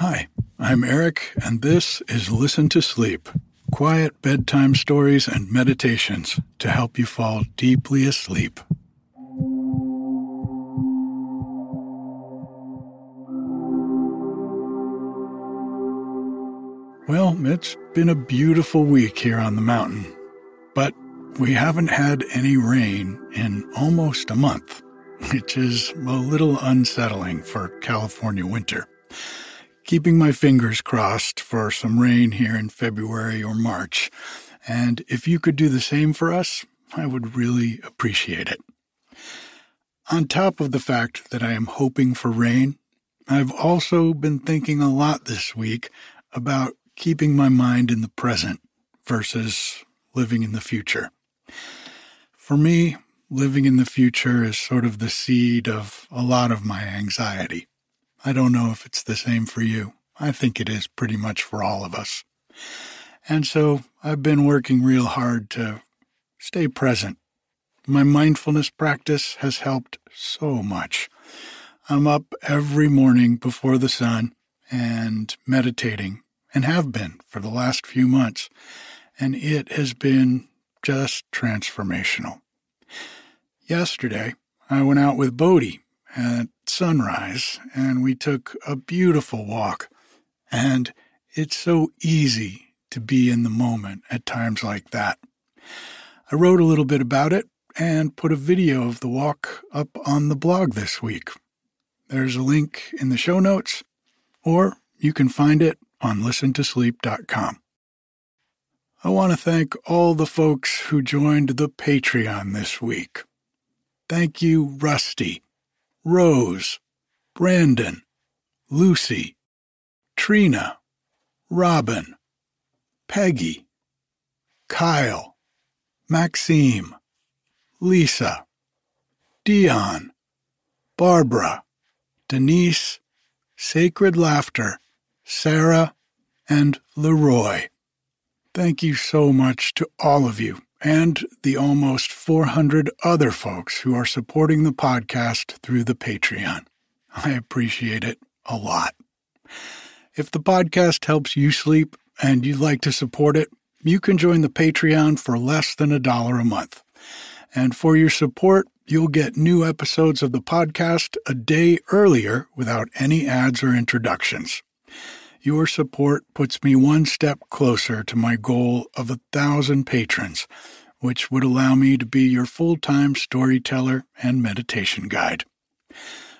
Hi, I'm Erik, and this is Listen to Sleep quiet bedtime stories and meditations to help you fall deeply asleep. Well, it's been a beautiful week here on the mountain, but we haven't had any rain in almost a month, which is a little unsettling for California winter keeping my fingers crossed for some rain here in February or March. And if you could do the same for us, I would really appreciate it. On top of the fact that I am hoping for rain, I've also been thinking a lot this week about keeping my mind in the present versus living in the future. For me, living in the future is sort of the seed of a lot of my anxiety. I don't know if it's the same for you. I think it is pretty much for all of us. And so I've been working real hard to stay present. My mindfulness practice has helped so much. I'm up every morning before the sun and meditating, and have been for the last few months, and it has been just transformational. Yesterday, I went out with Bodhi at sunrise and we took a beautiful walk. And it's so easy to be in the moment at times like that. I wrote a little bit about it and put a video of the walk up on the blog this week. There's a link in the show notes, or you can find it on listentosleep.com. I want to thank all the folks who joined the Patreon this week. Thank you, Rusty, Rose, Brandon, Lucy, Trina, Robin, Peggy, Kyle, Maxime, Lisa, Dion, Barbara, Denise, Sacred Laughter, Sarah, and Leroy. Thank you so much to all of you and the almost 400 other folks who are supporting the podcast through the Patreon. I appreciate it a lot. If the podcast helps you sleep and you'd like to support it, you can join the Patreon for less than a dollar a month. And for your support, you'll get new episodes of the podcast a day earlier without any ads or introductions. Your support puts me one step closer to my goal of a thousand patrons, which would allow me to be your full time storyteller and meditation guide.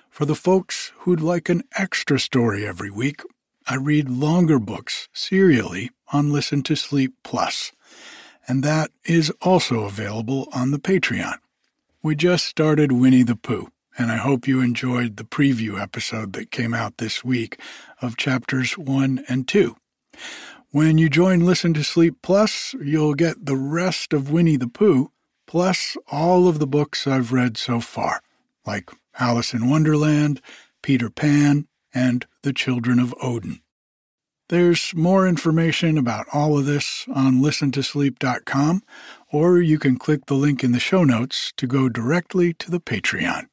For the folks who'd like an extra story every week, I read longer books serially on Listen to Sleep and that is also available on the Patreon. We just started Winnie the Pooh, and I hope you enjoyed the preview episode that came out this week of chapters 1 and 2. When you join Listen to Sleep Plus, you'll get the rest of Winnie the Pooh, plus all of the books I've read so far, like Alice in Wonderland, Peter Pan, and The Children of Odin. There's more information about all of this on listentosleep.com, or you can click the link in the show notes to go directly to the Patreon.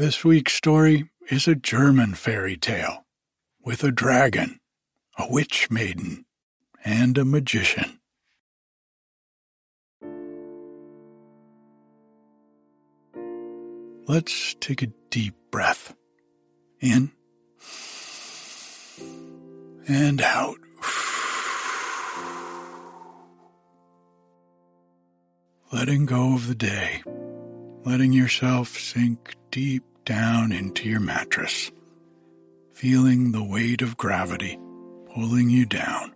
This week's story is a German fairy tale with a dragon a witch maiden, and a magician. Let's take a deep breath in and out. Letting go of the day, letting yourself sink deep down into your mattress, feeling the weight of gravity pulling you down.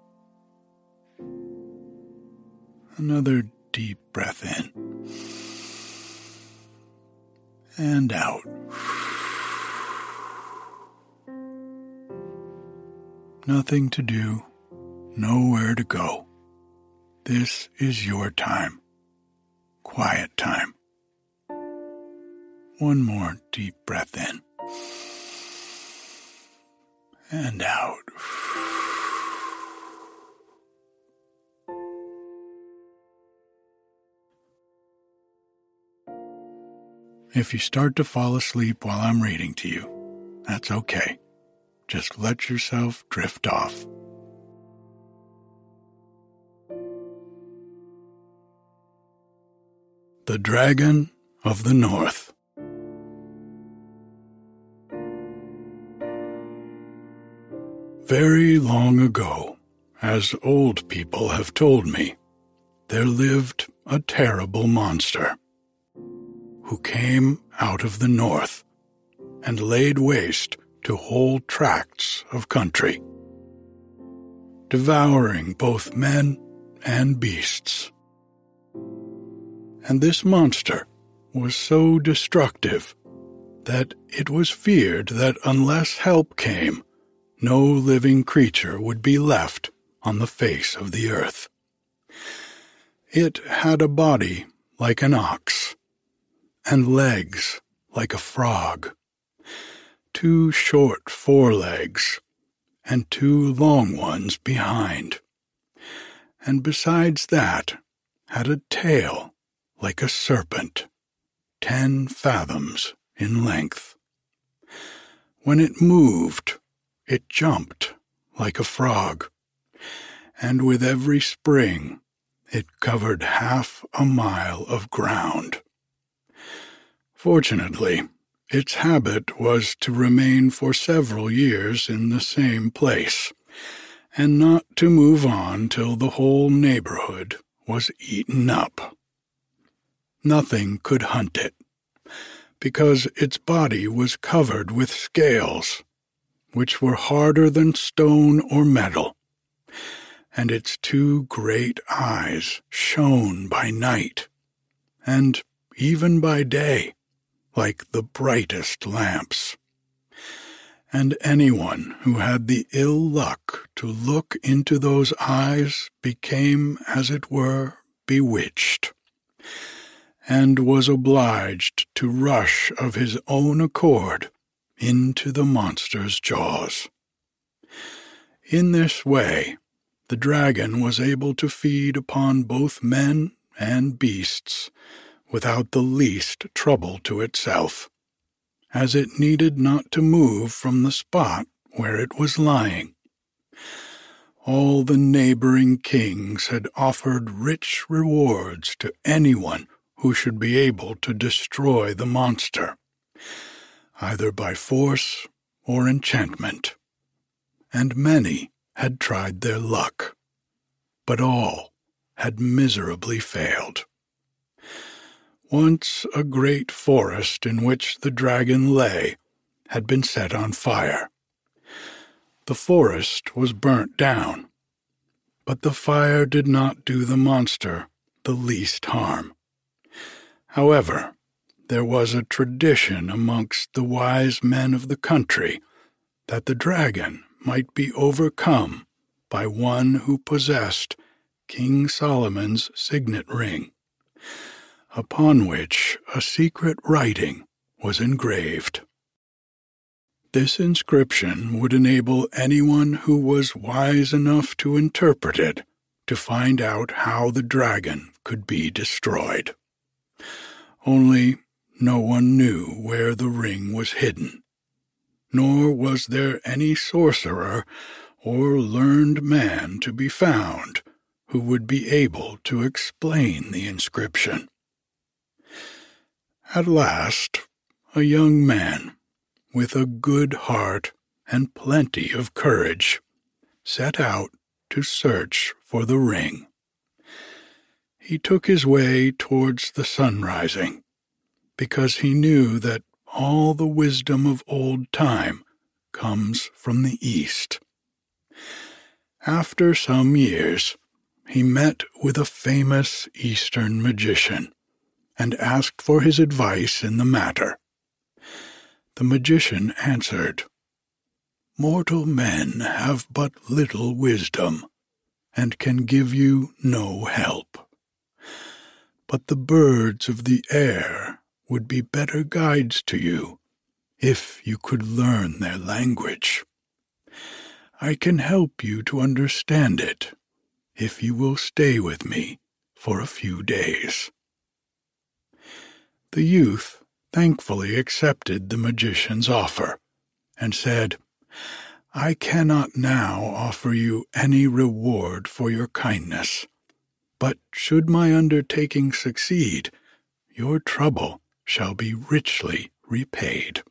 Another deep breath in and out. Nothing to do, nowhere to go. This is your time. Quiet time. One more deep breath in and out. If you start to fall asleep while I'm reading to you, that's okay. Just let yourself drift off. The Dragon of the North. Very long ago, as old people have told me, there lived a terrible monster who came out of the north and laid waste to whole tracts of country, devouring both men and beasts. And this monster was so destructive that it was feared that unless help came, no living creature would be left on the face of the earth. It had a body like an ox and legs like a frog, two short forelegs, and two long ones behind, and besides that had a tail like a serpent, ten fathoms in length. When it moved, it jumped like a frog, and with every spring it covered half a mile of ground. Fortunately, its habit was to remain for several years in the same place, and not to move on till the whole neighborhood was eaten up. Nothing could hunt it, because its body was covered with scales, which were harder than stone or metal, and its two great eyes shone by night, and even by day like the brightest lamps. And anyone who had the ill luck to look into those eyes became, as it were, bewitched, and was obliged to rush of his own accord into the monster's jaws. In this way, the dragon was able to feed upon both men and beasts without the least trouble to itself, as it needed not to move from the spot where it was lying. All the neighboring kings had offered rich rewards to anyone who should be able to destroy the monster, either by force or enchantment, and many had tried their luck, but all had miserably failed. Once a great forest in which the dragon lay had been set on fire. The forest was burnt down, but the fire did not do the monster the least harm. However, there was a tradition amongst the wise men of the country that the dragon might be overcome by one who possessed King Solomon's signet ring, upon which a secret writing was engraved. This inscription would enable anyone who was wise enough to interpret it to find out how the dragon could be destroyed. Only no one knew where the ring was hidden, nor was there any sorcerer or learned man to be found who would be able to explain the inscription. At last, a young man with a good heart and plenty of courage, set out to search for the ring. He took his way towards the sun rising, because he knew that all the wisdom of old time comes from the east. After some years, he met with a famous Eastern magician and asked for his advice in the matter. The magician answered, Mortal men have but little wisdom, and can give you no help. But the birds of the air would be better guides to you if you could learn their language. I can help you to understand it if you will stay with me for a few days. The youth thankfully accepted the magician's offer and said, I cannot now offer you any reward for your kindness, but should my undertaking succeed, your trouble shall be richly repaid.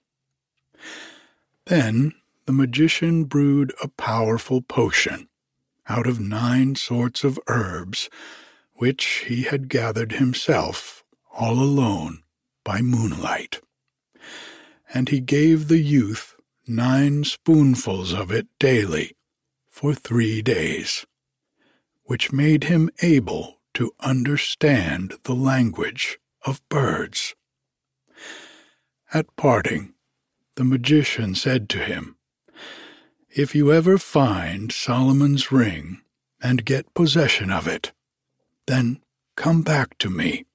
Then the magician brewed a powerful potion out of nine sorts of herbs, which he had gathered himself all alone by moonlight. And he gave the youth nine spoonfuls of it daily for three days, which made him able to understand the language of birds. At parting, the magician said to him, If you ever find Solomon's ring and get possession of it, then come back to me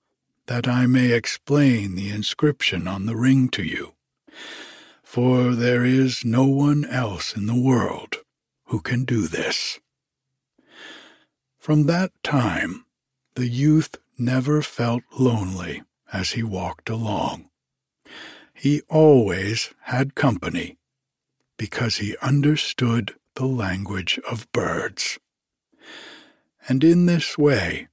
that I may explain the inscription on the ring to you. For there is no one else in the world who can do this. From that time, the youth never felt lonely as he walked along. He always had company because he understood the language of birds. And in this way,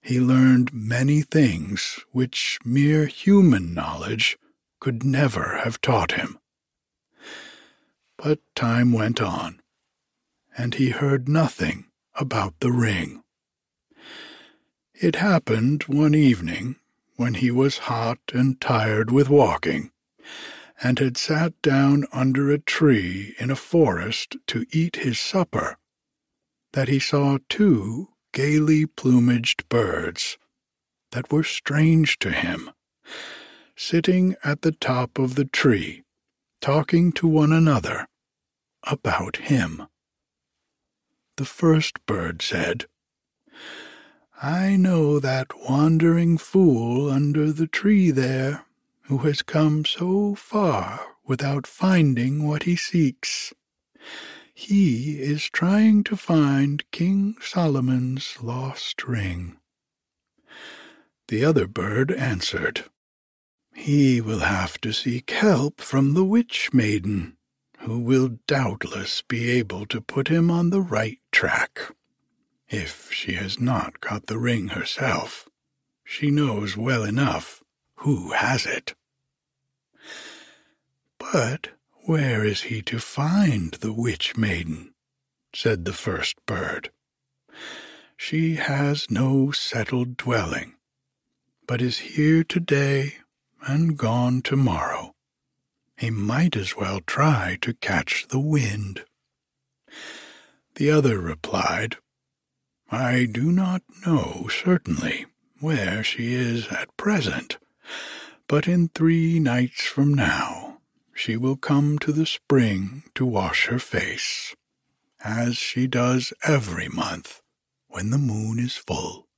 he learned many things which mere human knowledge could never have taught him. But time went on, and he heard nothing about the ring. It happened one evening when he was hot and tired with walking, and had sat down under a tree in a forest to eat his supper, that he saw two gaily plumaged birds that were strange to him, sitting at the top of the tree, talking to one another about him. The first bird said, I know that wandering fool under the tree there, who has come so far without finding what he seeks. He is trying to find King Solomon's lost ring. The other bird answered, He will have to seek help from the witch maiden, who will doubtless be able to put him on the right track. If she has not got the ring herself, she knows well enough who has it. But where is he to find the witch maiden? said the first bird. She has no settled dwelling, but is here today and gone tomorrow. He might as well try to catch the wind. The other replied, I do not know certainly where she is at present, but in three nights from now she will come to the spring to wash her face, as she does every month when the moon is full,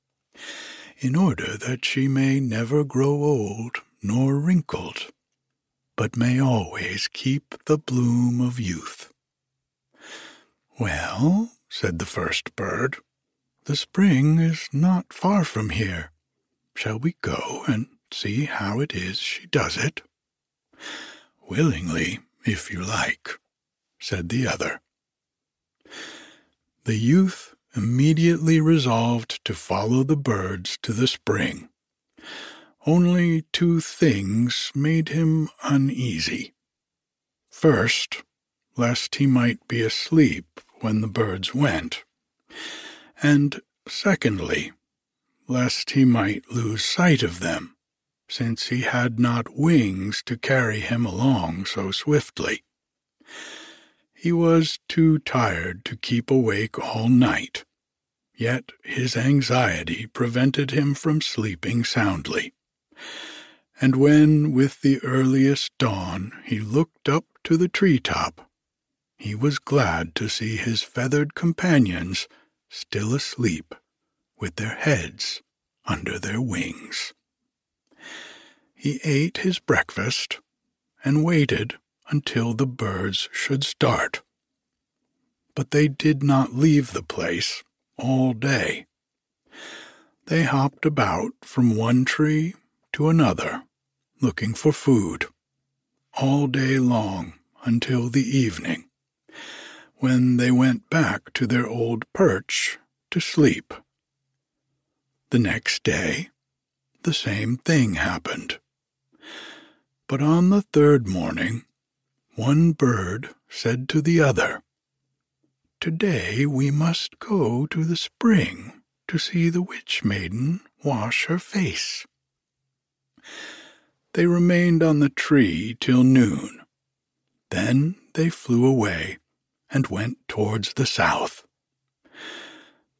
in order that she may never grow old nor wrinkled, but may always keep the bloom of youth. Well, said the first bird, the spring is not far from here. Shall we go and see how it is she does it? Willingly, if you like, said the other. The youth immediately resolved to follow the birds to the spring. Only two things made him uneasy. First, lest he might be asleep when the birds went, and secondly, lest he might lose sight of them, since he had not wings to carry him along so swiftly. He was too tired to keep awake all night, yet his anxiety prevented him from sleeping soundly. And when, with the earliest dawn, he looked up to the tree top, he was glad to see his feathered companions still asleep with their heads under their wings. He ate his breakfast and waited until the birds should start. But they did not leave the place all day. They hopped about from one tree to another, looking for food, all day long until the evening, when they went back to their old perch to sleep. The next day, the same thing happened. But on the third morning, one bird said to the other, Today we must go to the spring to see the witch maiden wash her face. They remained on the tree till noon. Then they flew away and went towards the south.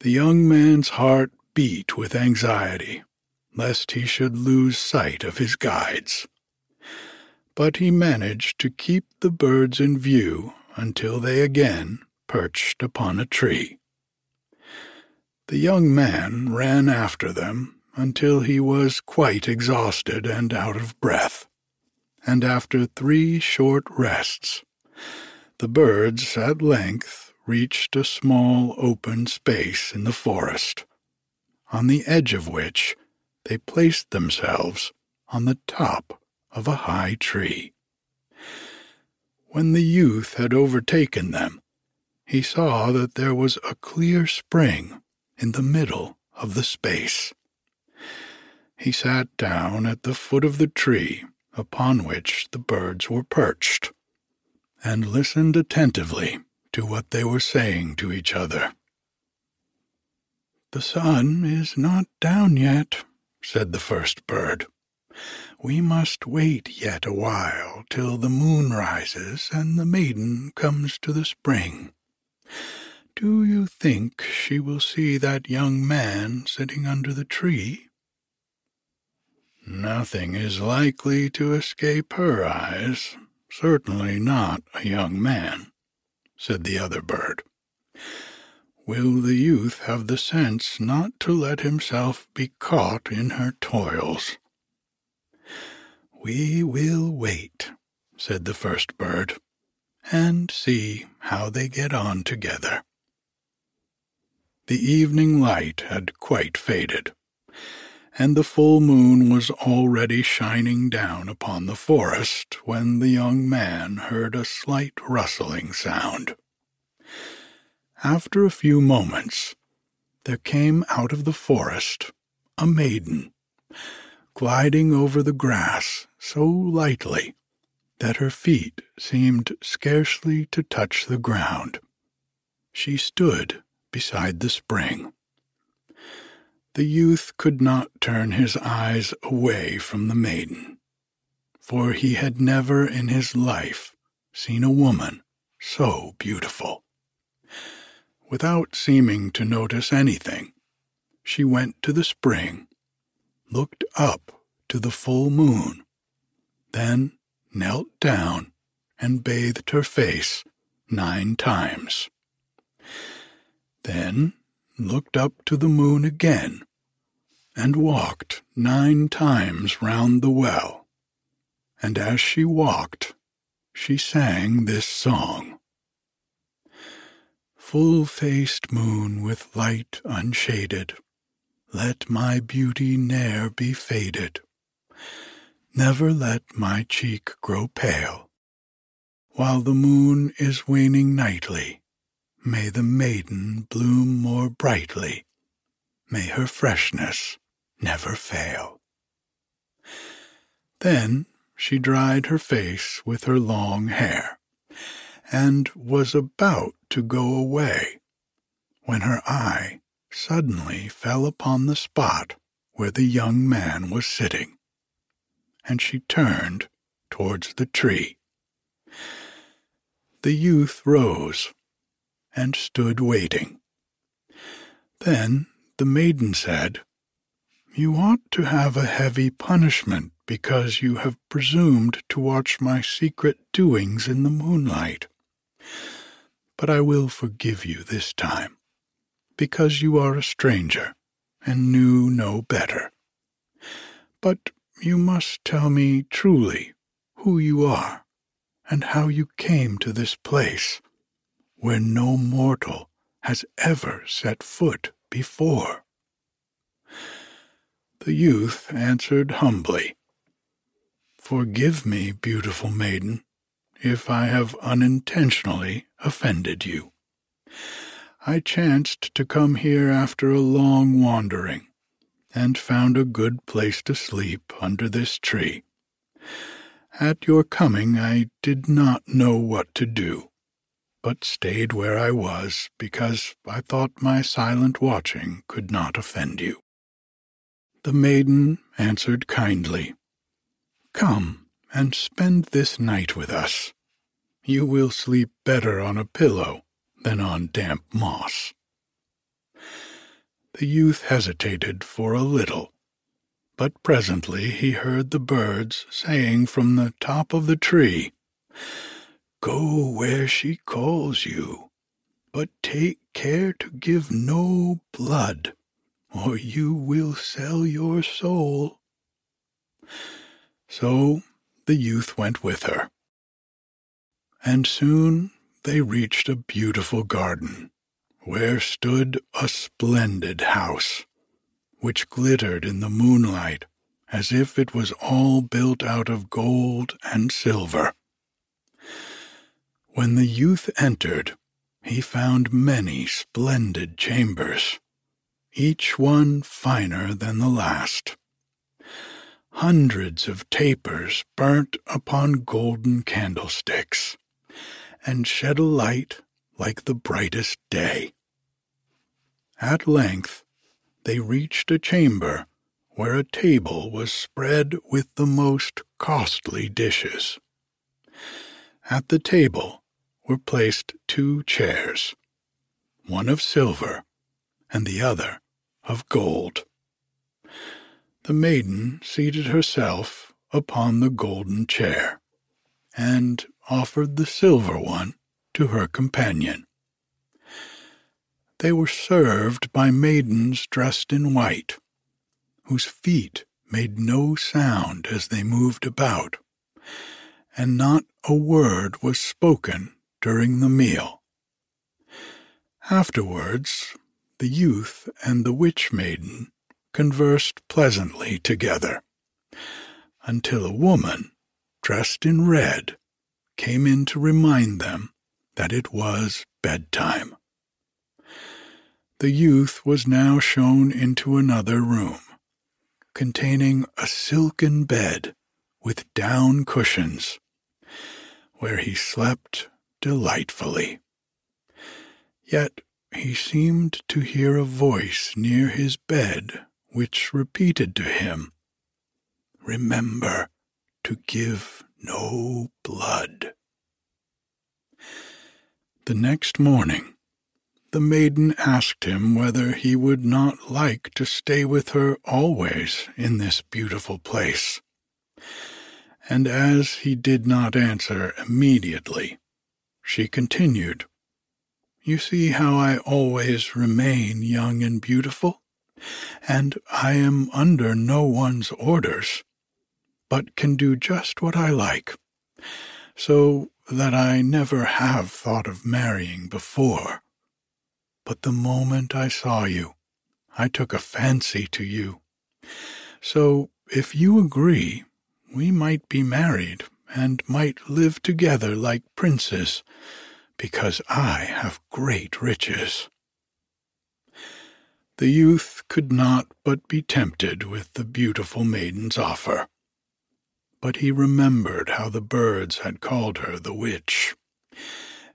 The young man's heart beat with anxiety, lest he should lose sight of his guides. But he managed to keep the birds in view until they again perched upon a tree. The young man ran after them until he was quite exhausted and out of breath, and after three short rests, the birds at length reached a small open space in the forest, on the edge of which they placed themselves on the top of a high tree. When the youth had overtaken them, he saw that there was a clear spring in the middle of the space. He sat down at the foot of the tree upon which the birds were perched and listened attentively to what they were saying to each other. The sun is not down yet, said the first bird. We must wait yet a while till the moon rises and the maiden comes to the spring. Do you think she will see that young man sitting under the tree? Nothing is likely to escape her eyes, Certainly not a young man, said the other bird. Will the youth have the sense not to let himself be caught in her toils? We will wait, said the first bird, and see how they get on together. The evening light had quite faded and the full moon was already shining down upon the forest when the young man heard a slight rustling sound. After a few moments, there came out of the forest a maiden, gliding over the grass so lightly that her feet seemed scarcely to touch the ground. She stood beside the spring. The youth could not turn his eyes away from the maiden, for he had never in his life seen a woman so beautiful. without seeming to notice anything, she went to the spring, looked up to the full moon, then knelt down and bathed her face nine times. Then looked up to the moon again and walked nine times round the well. And as she walked, she sang this song. Full faced moon with light unshaded, let my beauty ne'er be faded. Never let my cheek grow pale. While the moon is waning nightly, may the maiden bloom more brightly. May her freshness never fail. Then she dried her face with her long hair, and was about to go away, when her eye suddenly fell upon the spot where the young man was sitting, and she turned towards the tree. The youth rose and stood waiting. Then the maiden said, You ought to have a heavy punishment because you have presumed to watch my secret doings in the moonlight. But I will forgive you this time, because you are a stranger and knew no better. But you must tell me truly who you are and how you came to this place where no mortal has ever set foot before. The youth answered humbly, Forgive me, beautiful maiden, if I have unintentionally offended you. I chanced to come here after a long wandering, and found a good place to sleep under this tree. At your coming I did not know what to do, but stayed where I was because I thought my silent watching could not offend you. The maiden answered kindly, Come and spend this night with us. You will sleep better on a pillow than on damp moss. The youth hesitated for a little, but presently he heard the birds saying from the top of the tree, Go where she calls you, but take care to give no blood, or you will sell your soul. So the youth went with her, and soon they reached a beautiful garden, where stood a splendid house, which glittered in the moonlight as if it was all built out of gold and silver. When the youth entered, he found many splendid chambers, each one finer than the last. Hundreds of tapers burnt upon golden candlesticks, and shed a light like the brightest day. At length they reached a chamber where a table was spread with the most costly dishes. At the table were placed two chairs, one of silver and the other of gold. The maiden seated herself upon the golden chair, and offered the silver one to her companion. They were served by maidens dressed in white, whose feet made no sound as they moved about, and not a word was spoken during the meal. Afterwards, the youth and the witch maiden conversed pleasantly together, until a woman, dressed in red, came in to remind them that it was bedtime. The youth was now shown into another room, containing a silken bed with down cushions, where he slept delightfully. Yet he seemed to hear a voice near his bed which repeated to him, Remember to give no blood. The next morning, the maiden asked him whether he would not like to stay with her always in this beautiful place. And as he did not answer immediately, she continued, You see how I always remain young and beautiful, and I am under no one's orders, but can do just what I like, so that I never have thought of marrying before. But the moment I saw you, I took a fancy to you. So, if you agree, we might be married and might live together like princes, because I have great riches. The youth could not but be tempted with the beautiful maiden's offer. But he remembered how the birds had called her the witch,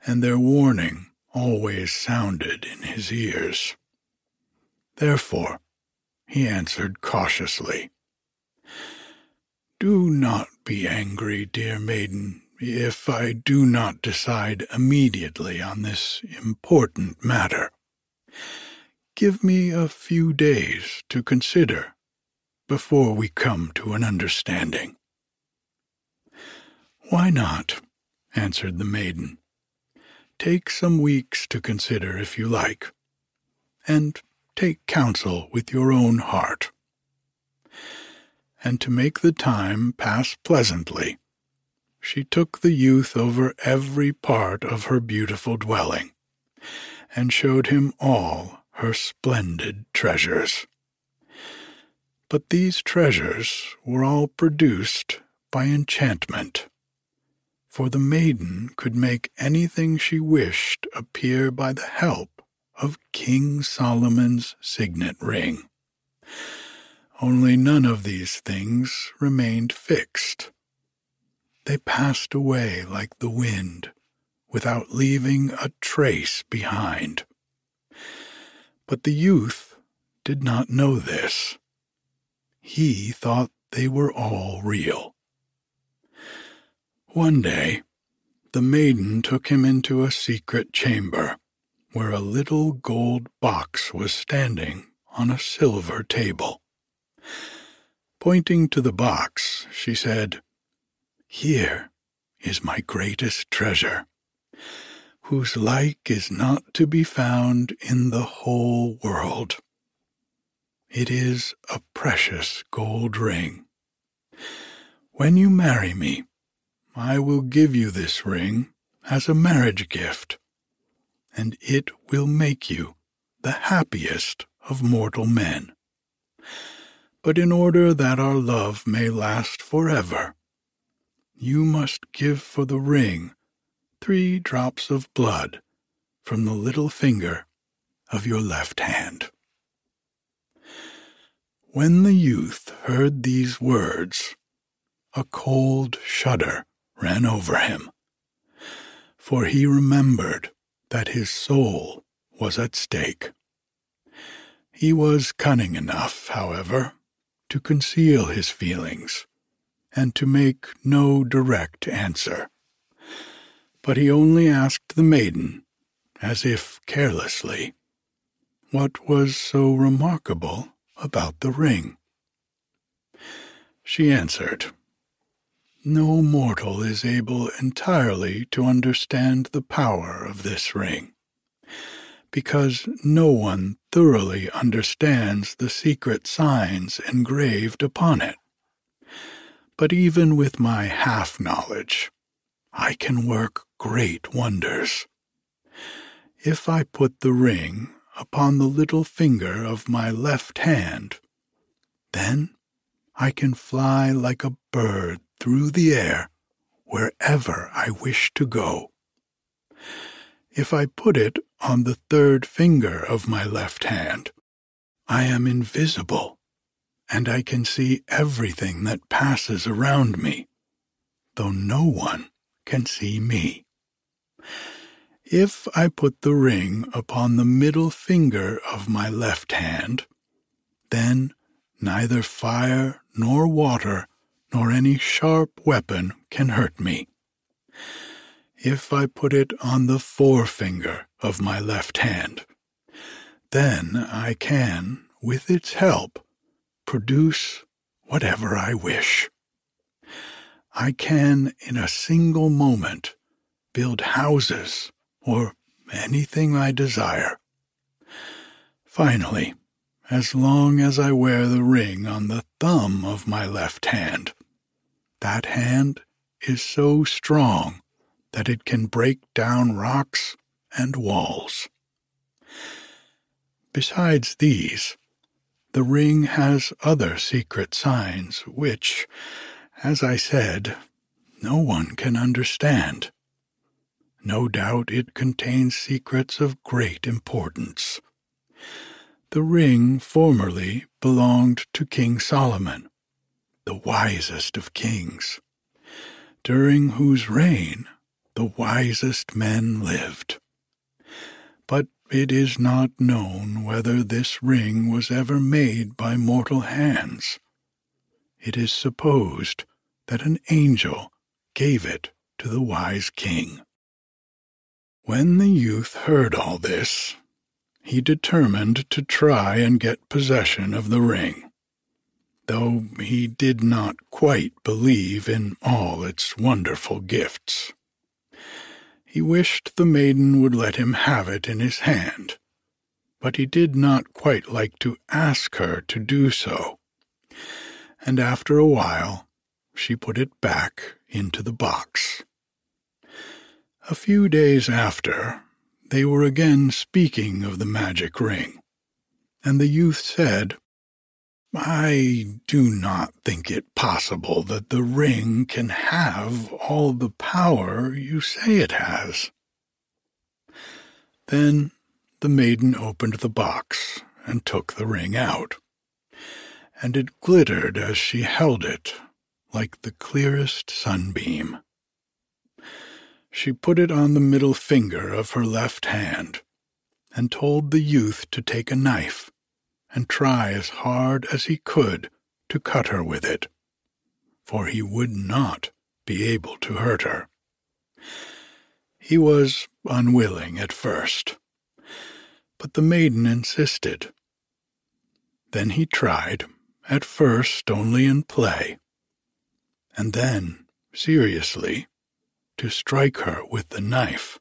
and their warning always sounded in his ears. Therefore, he answered cautiously, Do not be angry, dear maiden, if I do not decide immediately on this important matter. Give me a few days to consider before we come to an understanding. Why not? answered the maiden. Take some weeks to consider if you like, and take counsel with your own heart. And to make the time pass pleasantly, she took the youth over every part of her beautiful dwelling, and showed him all her splendid treasures. But these treasures were all produced by enchantment for the maiden could make anything she wished appear by the help of King Solomon's signet ring. Only none of these things remained fixed. They passed away like the wind, without leaving a trace behind. But the youth did not know this. He thought they were all real. One day, the maiden took him into a secret chamber where a little gold box was standing on a silver table. Pointing to the box, she said, Here is my greatest treasure, whose like is not to be found in the whole world. It is a precious gold ring. When you marry me, I will give you this ring as a marriage gift, and it will make you the happiest of mortal men. But in order that our love may last forever, you must give for the ring three drops of blood from the little finger of your left hand. When the youth heard these words, a cold shudder ran over him, for he remembered that his soul was at stake. He was cunning enough, however, to conceal his feelings and to make no direct answer. But he only asked the maiden, as if carelessly, what was so remarkable about the ring. She answered, no mortal is able entirely to understand the power of this ring, because no one thoroughly understands the secret signs engraved upon it. But even with my half knowledge, I can work great wonders. If I put the ring upon the little finger of my left hand, then I can fly like a bird through the air wherever I wish to go. If I put it on the third finger of my left hand, I am invisible, and I can see everything that passes around me, though no one can see me. If I put the ring upon the middle finger of my left hand, then neither fire nor water nor any sharp weapon can hurt me. If I put it on the forefinger of my left hand. Then I can, with its help, produce whatever I wish. I can, in a single moment, build houses or anything I desire. Finally, as long as I wear the ring on the thumb of my left hand, that hand is so strong that it can break down rocks and walls. Besides these, the ring has other secret signs which, as I said, no one can understand. No doubt it contains secrets of great importance. The ring formerly belonged to King Solomon, the wisest of kings, during whose reign the wisest men lived. But it is not known whether this ring was ever made by mortal hands. It is supposed that an angel gave it to the wise king. When the youth heard all this, he determined to try and get possession of the ring, though he did not quite believe in all its wonderful gifts. He wished the maiden would let him have it in his hand, but he did not quite like to ask her to do so, and after a while she put it back into the box. A few days after, they were again speaking of the magic ring, and the youth said, I do not think it possible that the ring can have all the power you say it has. Then the maiden opened the box and took the ring out, and it glittered as she held it like the clearest sunbeam. She put it on the middle finger of her left hand and told the youth to take a knife and try as hard as he could to cut her with it, for he would not be able to hurt her. He was unwilling at first, but the maiden insisted. Then he tried, at first only in play, and then seriously to strike her with the knife.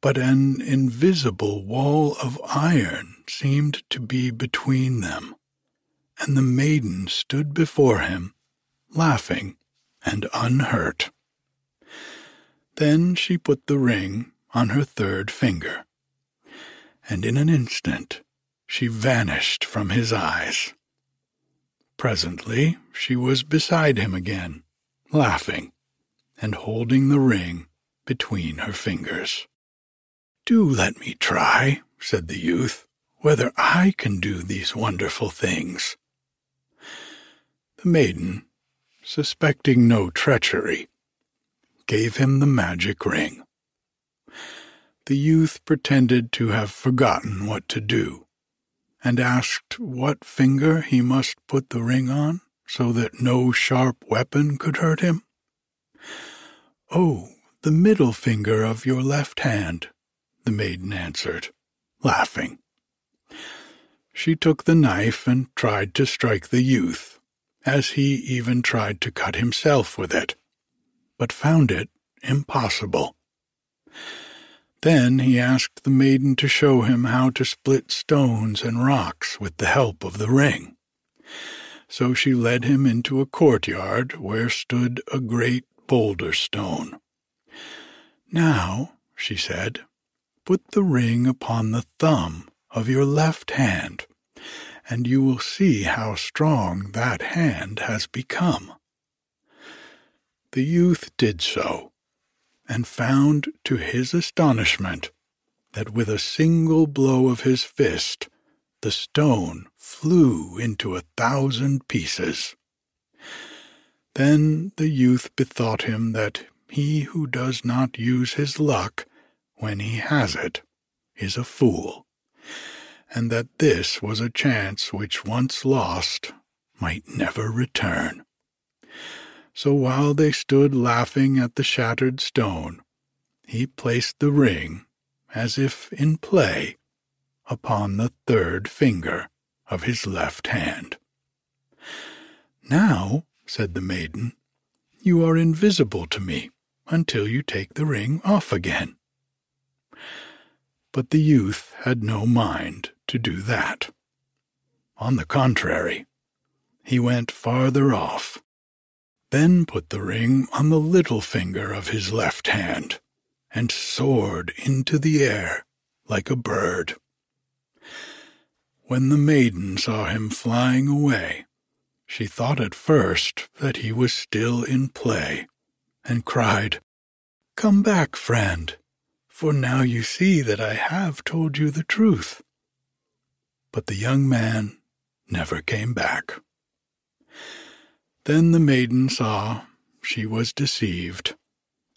But an invisible wall of iron seemed to be between them, and the maiden stood before him, laughing and unhurt. Then she put the ring on her third finger, and in an instant she vanished from his eyes. Presently she was beside him again, laughing and holding the ring between her fingers. Do let me try, said the youth, whether I can do these wonderful things. The maiden, suspecting no treachery, gave him the magic ring. The youth pretended to have forgotten what to do, and asked what finger he must put the ring on so that no sharp weapon could hurt him. Oh, the middle finger of your left hand, the maiden answered, laughing. She took the knife and tried to strike the youth, as he even tried to cut himself with it, but found it impossible. Then he asked the maiden to show him how to split stones and rocks with the help of the ring. So she led him into a courtyard where stood a great boulder stone. Now, she said, put the ring upon the thumb of your left hand, and you will see how strong that hand has become. The youth did so, and found to his astonishment that with a single blow of his fist the stone flew into a thousand pieces. Then the youth bethought him that he who does not use his luck when he has it is a fool, and that this was a chance which once lost might never return. So while they stood laughing at the shattered stone, he placed the ring as if in play, upon the third finger of his left hand. Now, said the maiden, you are invisible to me until you take the ring off again. But the youth had no mind to do that. On the contrary, he went farther off, then put the ring on the little finger of his left hand, and soared into the air like a bird. When the maiden saw him flying away, she thought at first that he was still in play, and cried, Come back, friend, for now you see that I have told you the truth. But the young man never came back. Then the maiden saw she was deceived,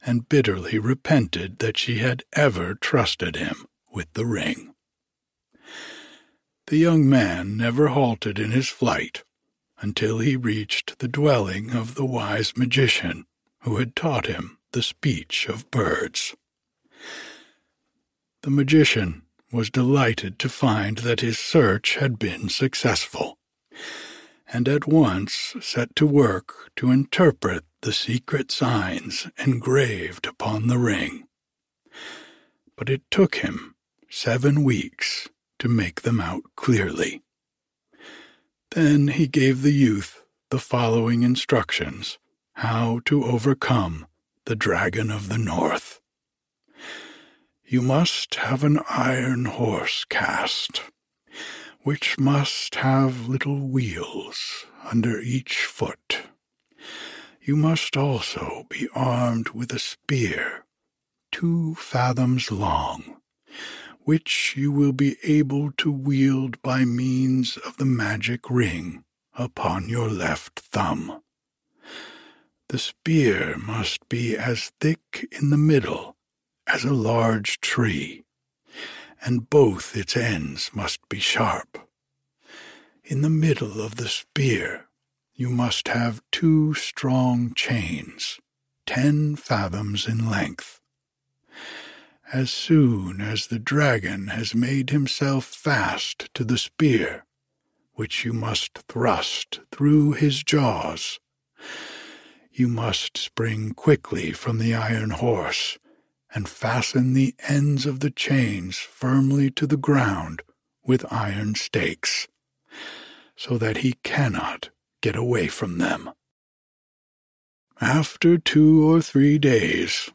and bitterly repented that she had ever trusted him with the ring. The young man never halted in his flight until he reached the dwelling of the wise magician who had taught him the speech of birds. The magician was delighted to find that his search had been successful, and at once set to work to interpret the secret signs engraved upon the ring. But it took him seven weeks to make them out clearly. Then he gave the youth the following instructions how to overcome the dragon of the north. You must have an iron horse cast, which must have little wheels under each foot. You must also be armed with a spear two fathoms long, which you will be able to wield by means of the magic ring upon your left thumb. The spear must be as thick in the middle as a large tree, and both its ends must be sharp. In the middle of the spear you must have two strong chains, ten fathoms in length. As soon as the dragon has made himself fast to the spear, which you must thrust through his jaws, you must spring quickly from the iron horse and fasten the ends of the chains firmly to the ground with iron stakes, so that he cannot get away from them. After two or three days,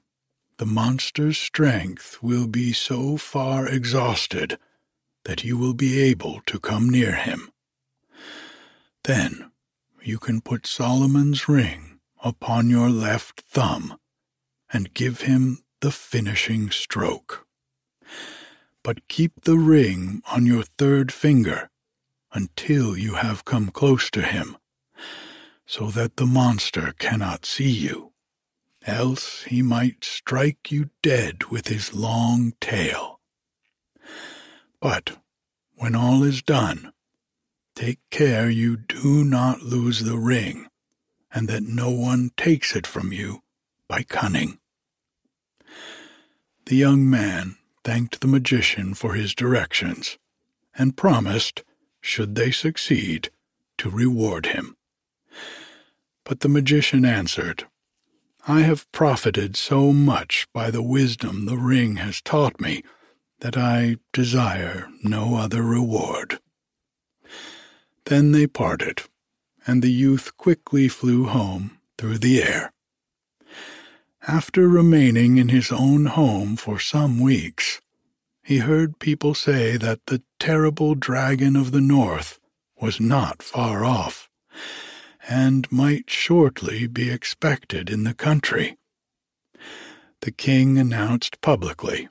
the monster's strength will be so far exhausted that you will be able to come near him. Then you can put Solomon's ring upon your left thumb and give him the finishing stroke. But keep the ring on your third finger until you have come close to him, so that the monster cannot see you, else he might strike you dead with his long tail. But when all is done, take care you do not lose the ring and that no one takes it from you by cunning. The young man thanked the magician for his directions, and promised, should they succeed, to reward him. But the magician answered, I have profited so much by the wisdom the ring has taught me that I desire no other reward. Then they parted, and the youth quickly flew home through the air. After remaining in his own home for some weeks, he heard people say that the terrible dragon of the north was not far off, and might shortly be expected in the country. The king announced publicly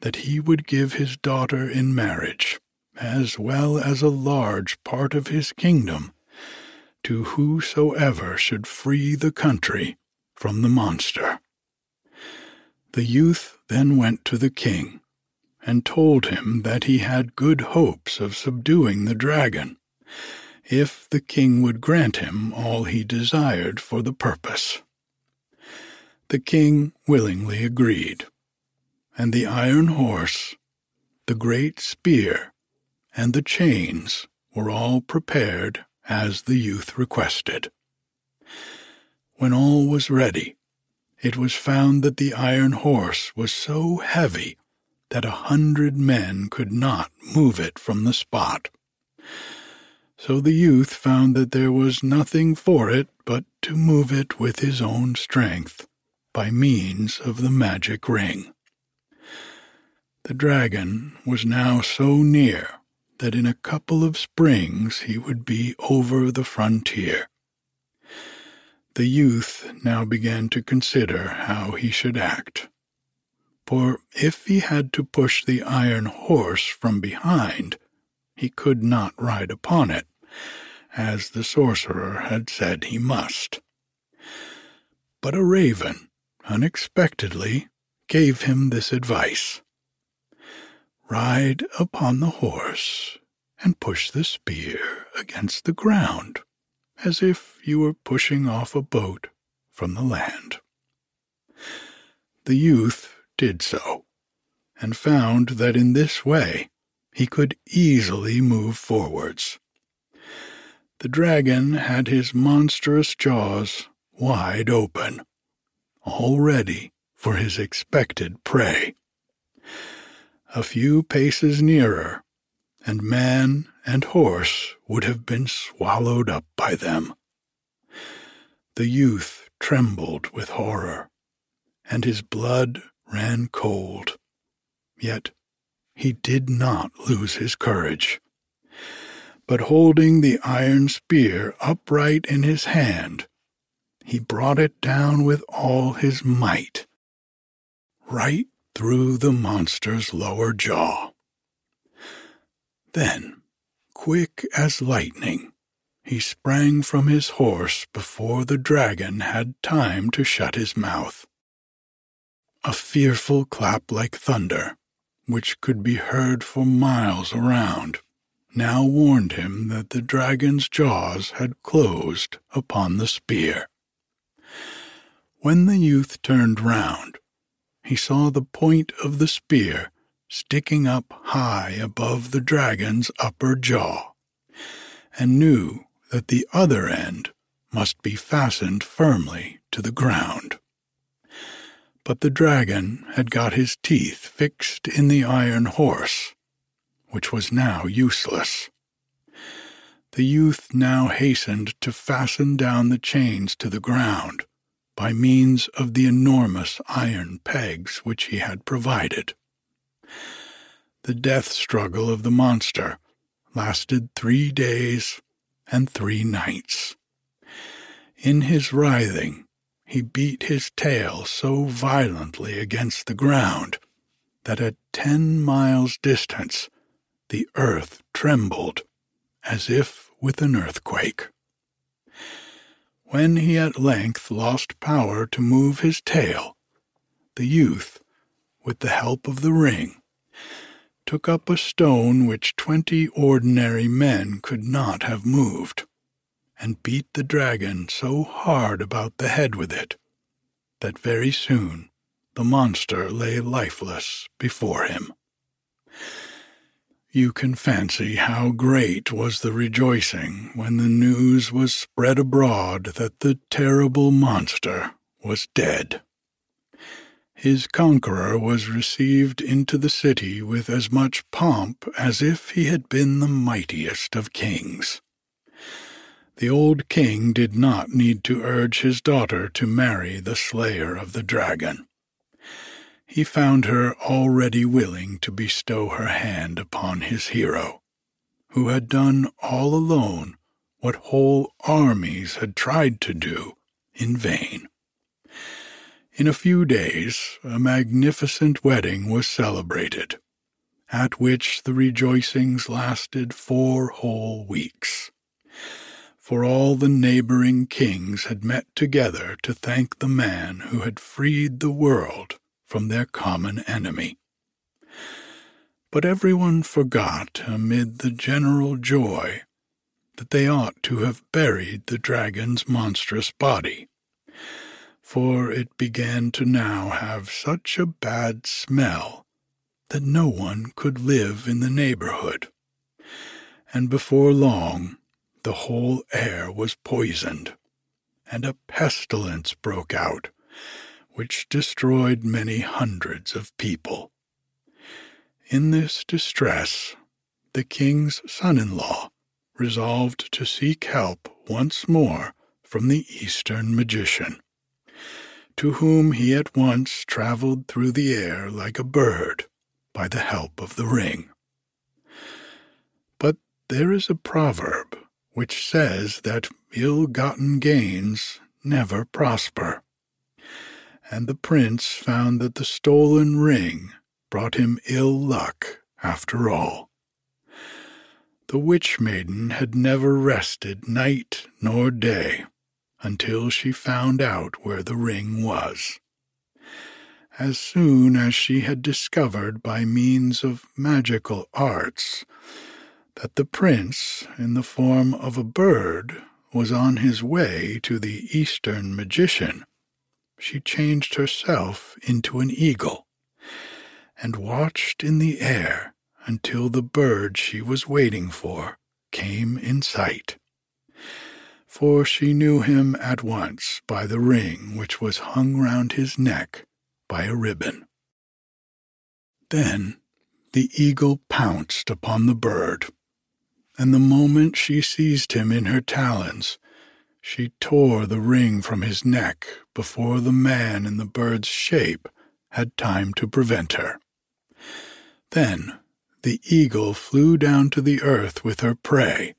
that he would give his daughter in marriage, as well as a large part of his kingdom, to whosoever should free the country from the monster. The youth then went to the king and told him that he had good hopes of subduing the dragon, if the king would grant him all he desired for the purpose. The king willingly agreed, and the iron horse, the great spear, and the chains were all prepared as the youth requested. When all was ready, it was found that the iron horse was so heavy that a hundred men could not move it from the spot. So the youth found that there was nothing for it but to move it with his own strength by means of the magic ring. The dragon was now so near that in a couple of springs he would be over the frontier. The youth now began to consider how he should act. For if he had to push the iron horse from behind, he could not ride upon it, as the sorcerer had said he must. But a raven, unexpectedly, gave him this advice Ride upon the horse and push the spear against the ground, as if you were pushing off a boat from the land. The youth did so, and found that in this way he could easily move forwards. The dragon had his monstrous jaws wide open, all ready for his expected prey. A few paces nearer, and man and horse would have been swallowed up by them. The youth trembled with horror, and his blood ran cold. Yet he did not lose his courage, but holding the iron spear upright in his hand, he brought it down with all his might, right through the monster's lower jaw. Then, quick as lightning, he sprang from his horse before the dragon had time to shut his mouth. A fearful clap like thunder, which could be heard for miles around, now warned him that the dragon's jaws had closed upon the spear. When the youth turned round, he saw the point of the spear sticking up high above the dragon's upper jaw, and knew that the other end must be fastened firmly to the ground. But the dragon had got his teeth fixed in the iron horse, which was now useless. The youth now hastened to fasten down the chains to the ground, by means of the enormous iron pegs which he had provided. The death struggle of the monster lasted three days and three nights. In his writhing, he beat his tail so violently against the ground that at ten miles distance the earth trembled as if with an earthquake. When he at length lost power to move his tail, the youth, with the help of the ring, took up a stone which twenty ordinary men could not have moved, and beat the dragon so hard about the head with it that very soon the monster lay lifeless before him. You can fancy how great was the rejoicing when the news was spread abroad that the terrible monster was dead. His conqueror was received into the city with as much pomp as if he had been the mightiest of kings. The old king did not need to urge his daughter to marry the slayer of the dragon he found her already willing to bestow her hand upon his hero, who had done all alone what whole armies had tried to do in vain. In a few days, a magnificent wedding was celebrated, at which the rejoicings lasted four whole weeks. For all the neighboring kings had met together to thank the man who had freed the world from their common enemy. But everyone forgot, amid the general joy, that they ought to have buried the dragon's monstrous body, for it began to now have such a bad smell that no one could live in the neighborhood. And before long, the whole air was poisoned, and a pestilence broke out, which destroyed many hundreds of people. In this distress, the king's son in law resolved to seek help once more from the Eastern magician, to whom he at once traveled through the air like a bird by the help of the ring. But there is a proverb which says that ill gotten gains never prosper, and the prince found that the stolen ring brought him ill luck after all. The witch maiden had never rested night nor day until she found out where the ring was. As soon as she had discovered by means of magical arts that the prince, in the form of a bird, was on his way to the Eastern magician, she changed herself into an eagle and watched in the air until the bird she was waiting for came in sight. For she knew him at once by the ring which was hung round his neck by a ribbon. Then the eagle pounced upon the bird, and the moment she seized him in her talons, she tore the ring from his neck before the man in the bird's shape had time to prevent her. Then the eagle flew down to the earth with her prey,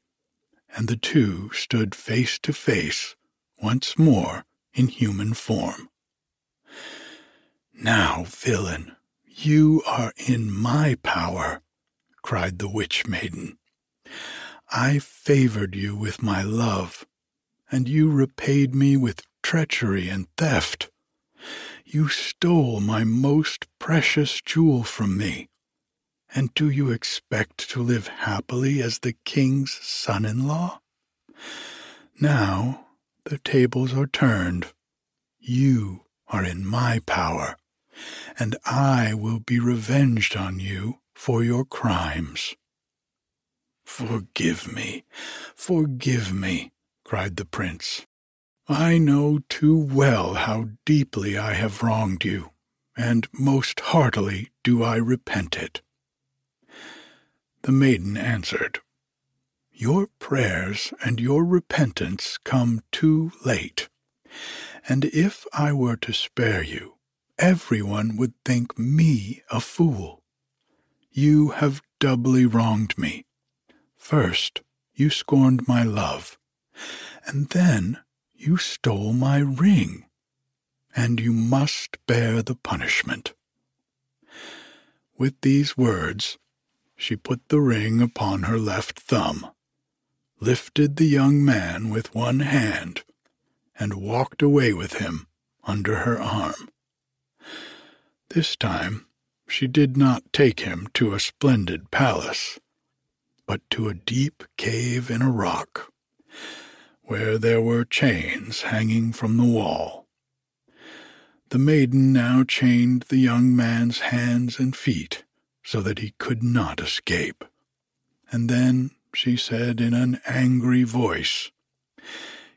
and the two stood face to face once more in human form. Now, villain, you are in my power, cried the witch maiden. I favored you with my love, and you repaid me with treachery and theft. You stole my most precious jewel from me, and do you expect to live happily as the king's son in law? Now the tables are turned. You are in my power, and I will be revenged on you for your crimes. Forgive me, forgive me, cried the prince. I know too well how deeply I have wronged you, and most heartily do I repent it. The maiden answered, Your prayers and your repentance come too late, and if I were to spare you, everyone would think me a fool. You have doubly wronged me. First, you scorned my love, and then you stole my ring, and you must bear the punishment. With these words, she put the ring upon her left thumb, lifted the young man with one hand, and walked away with him under her arm. This time she did not take him to a splendid palace, but to a deep cave in a rock, where there were chains hanging from the wall. The maiden now chained the young man's hands and feet so that he could not escape. And then she said in an angry voice,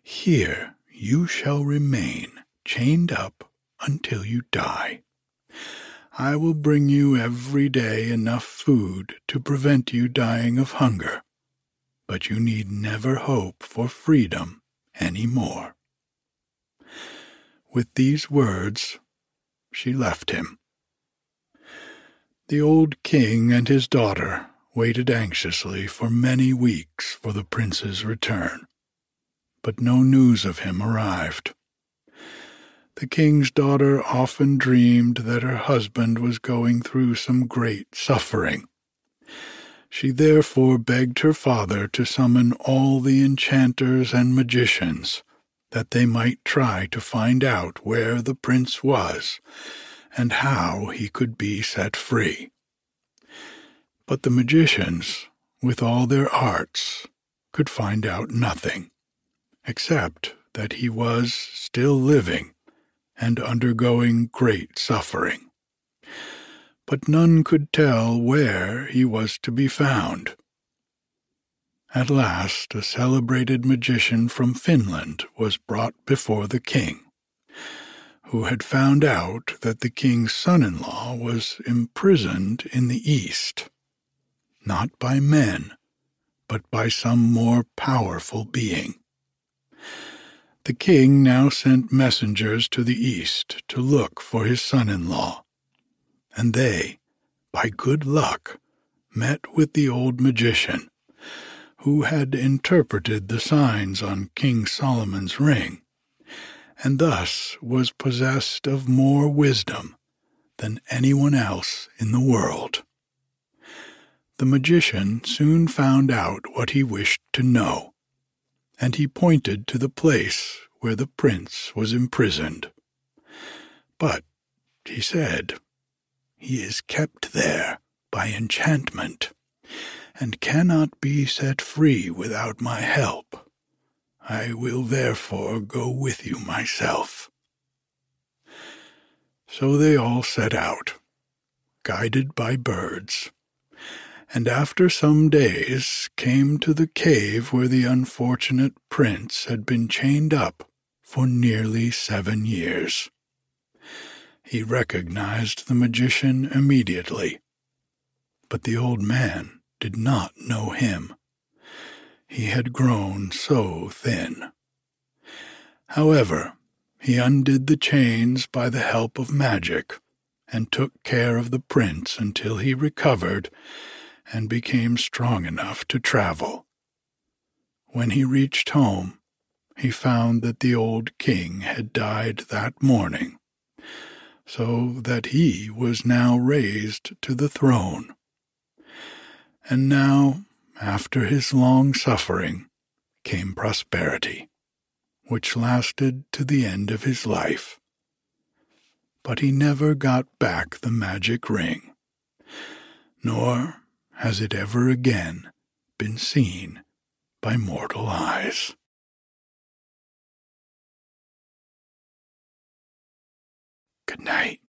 Here you shall remain chained up until you die. I will bring you every day enough food to prevent you dying of hunger, but you need never hope for freedom any more. With these words, she left him the old king and his daughter waited anxiously for many weeks for the prince's return, but no news of him arrived. The king's daughter often dreamed that her husband was going through some great suffering. She therefore begged her father to summon all the enchanters and magicians, that they might try to find out where the prince was and how he could be set free. But the magicians, with all their arts, could find out nothing, except that he was still living and undergoing great suffering. But none could tell where he was to be found. At last, a celebrated magician from Finland was brought before the king, who had found out that the king's son in law was imprisoned in the East, not by men, but by some more powerful being. The king now sent messengers to the east to look for his son in law, and they, by good luck, met with the old magician, who had interpreted the signs on King Solomon's ring, and thus was possessed of more wisdom than anyone else in the world. The magician soon found out what he wished to know and he pointed to the place where the prince was imprisoned. But, he said, he is kept there by enchantment, and cannot be set free without my help. I will therefore go with you myself. So they all set out, guided by birds, and after some days came to the cave where the unfortunate prince had been chained up for nearly seven years. He recognized the magician immediately, but the old man did not know him. He had grown so thin. However, he undid the chains by the help of magic and took care of the prince until he recovered and became strong enough to travel. When he reached home, he found that the old king had died that morning, so that he was now raised to the throne. And now, after his long suffering, came prosperity, which lasted to the end of his life. But he never got back the magic ring, nor has it ever again been seen by mortal eyes. Good night.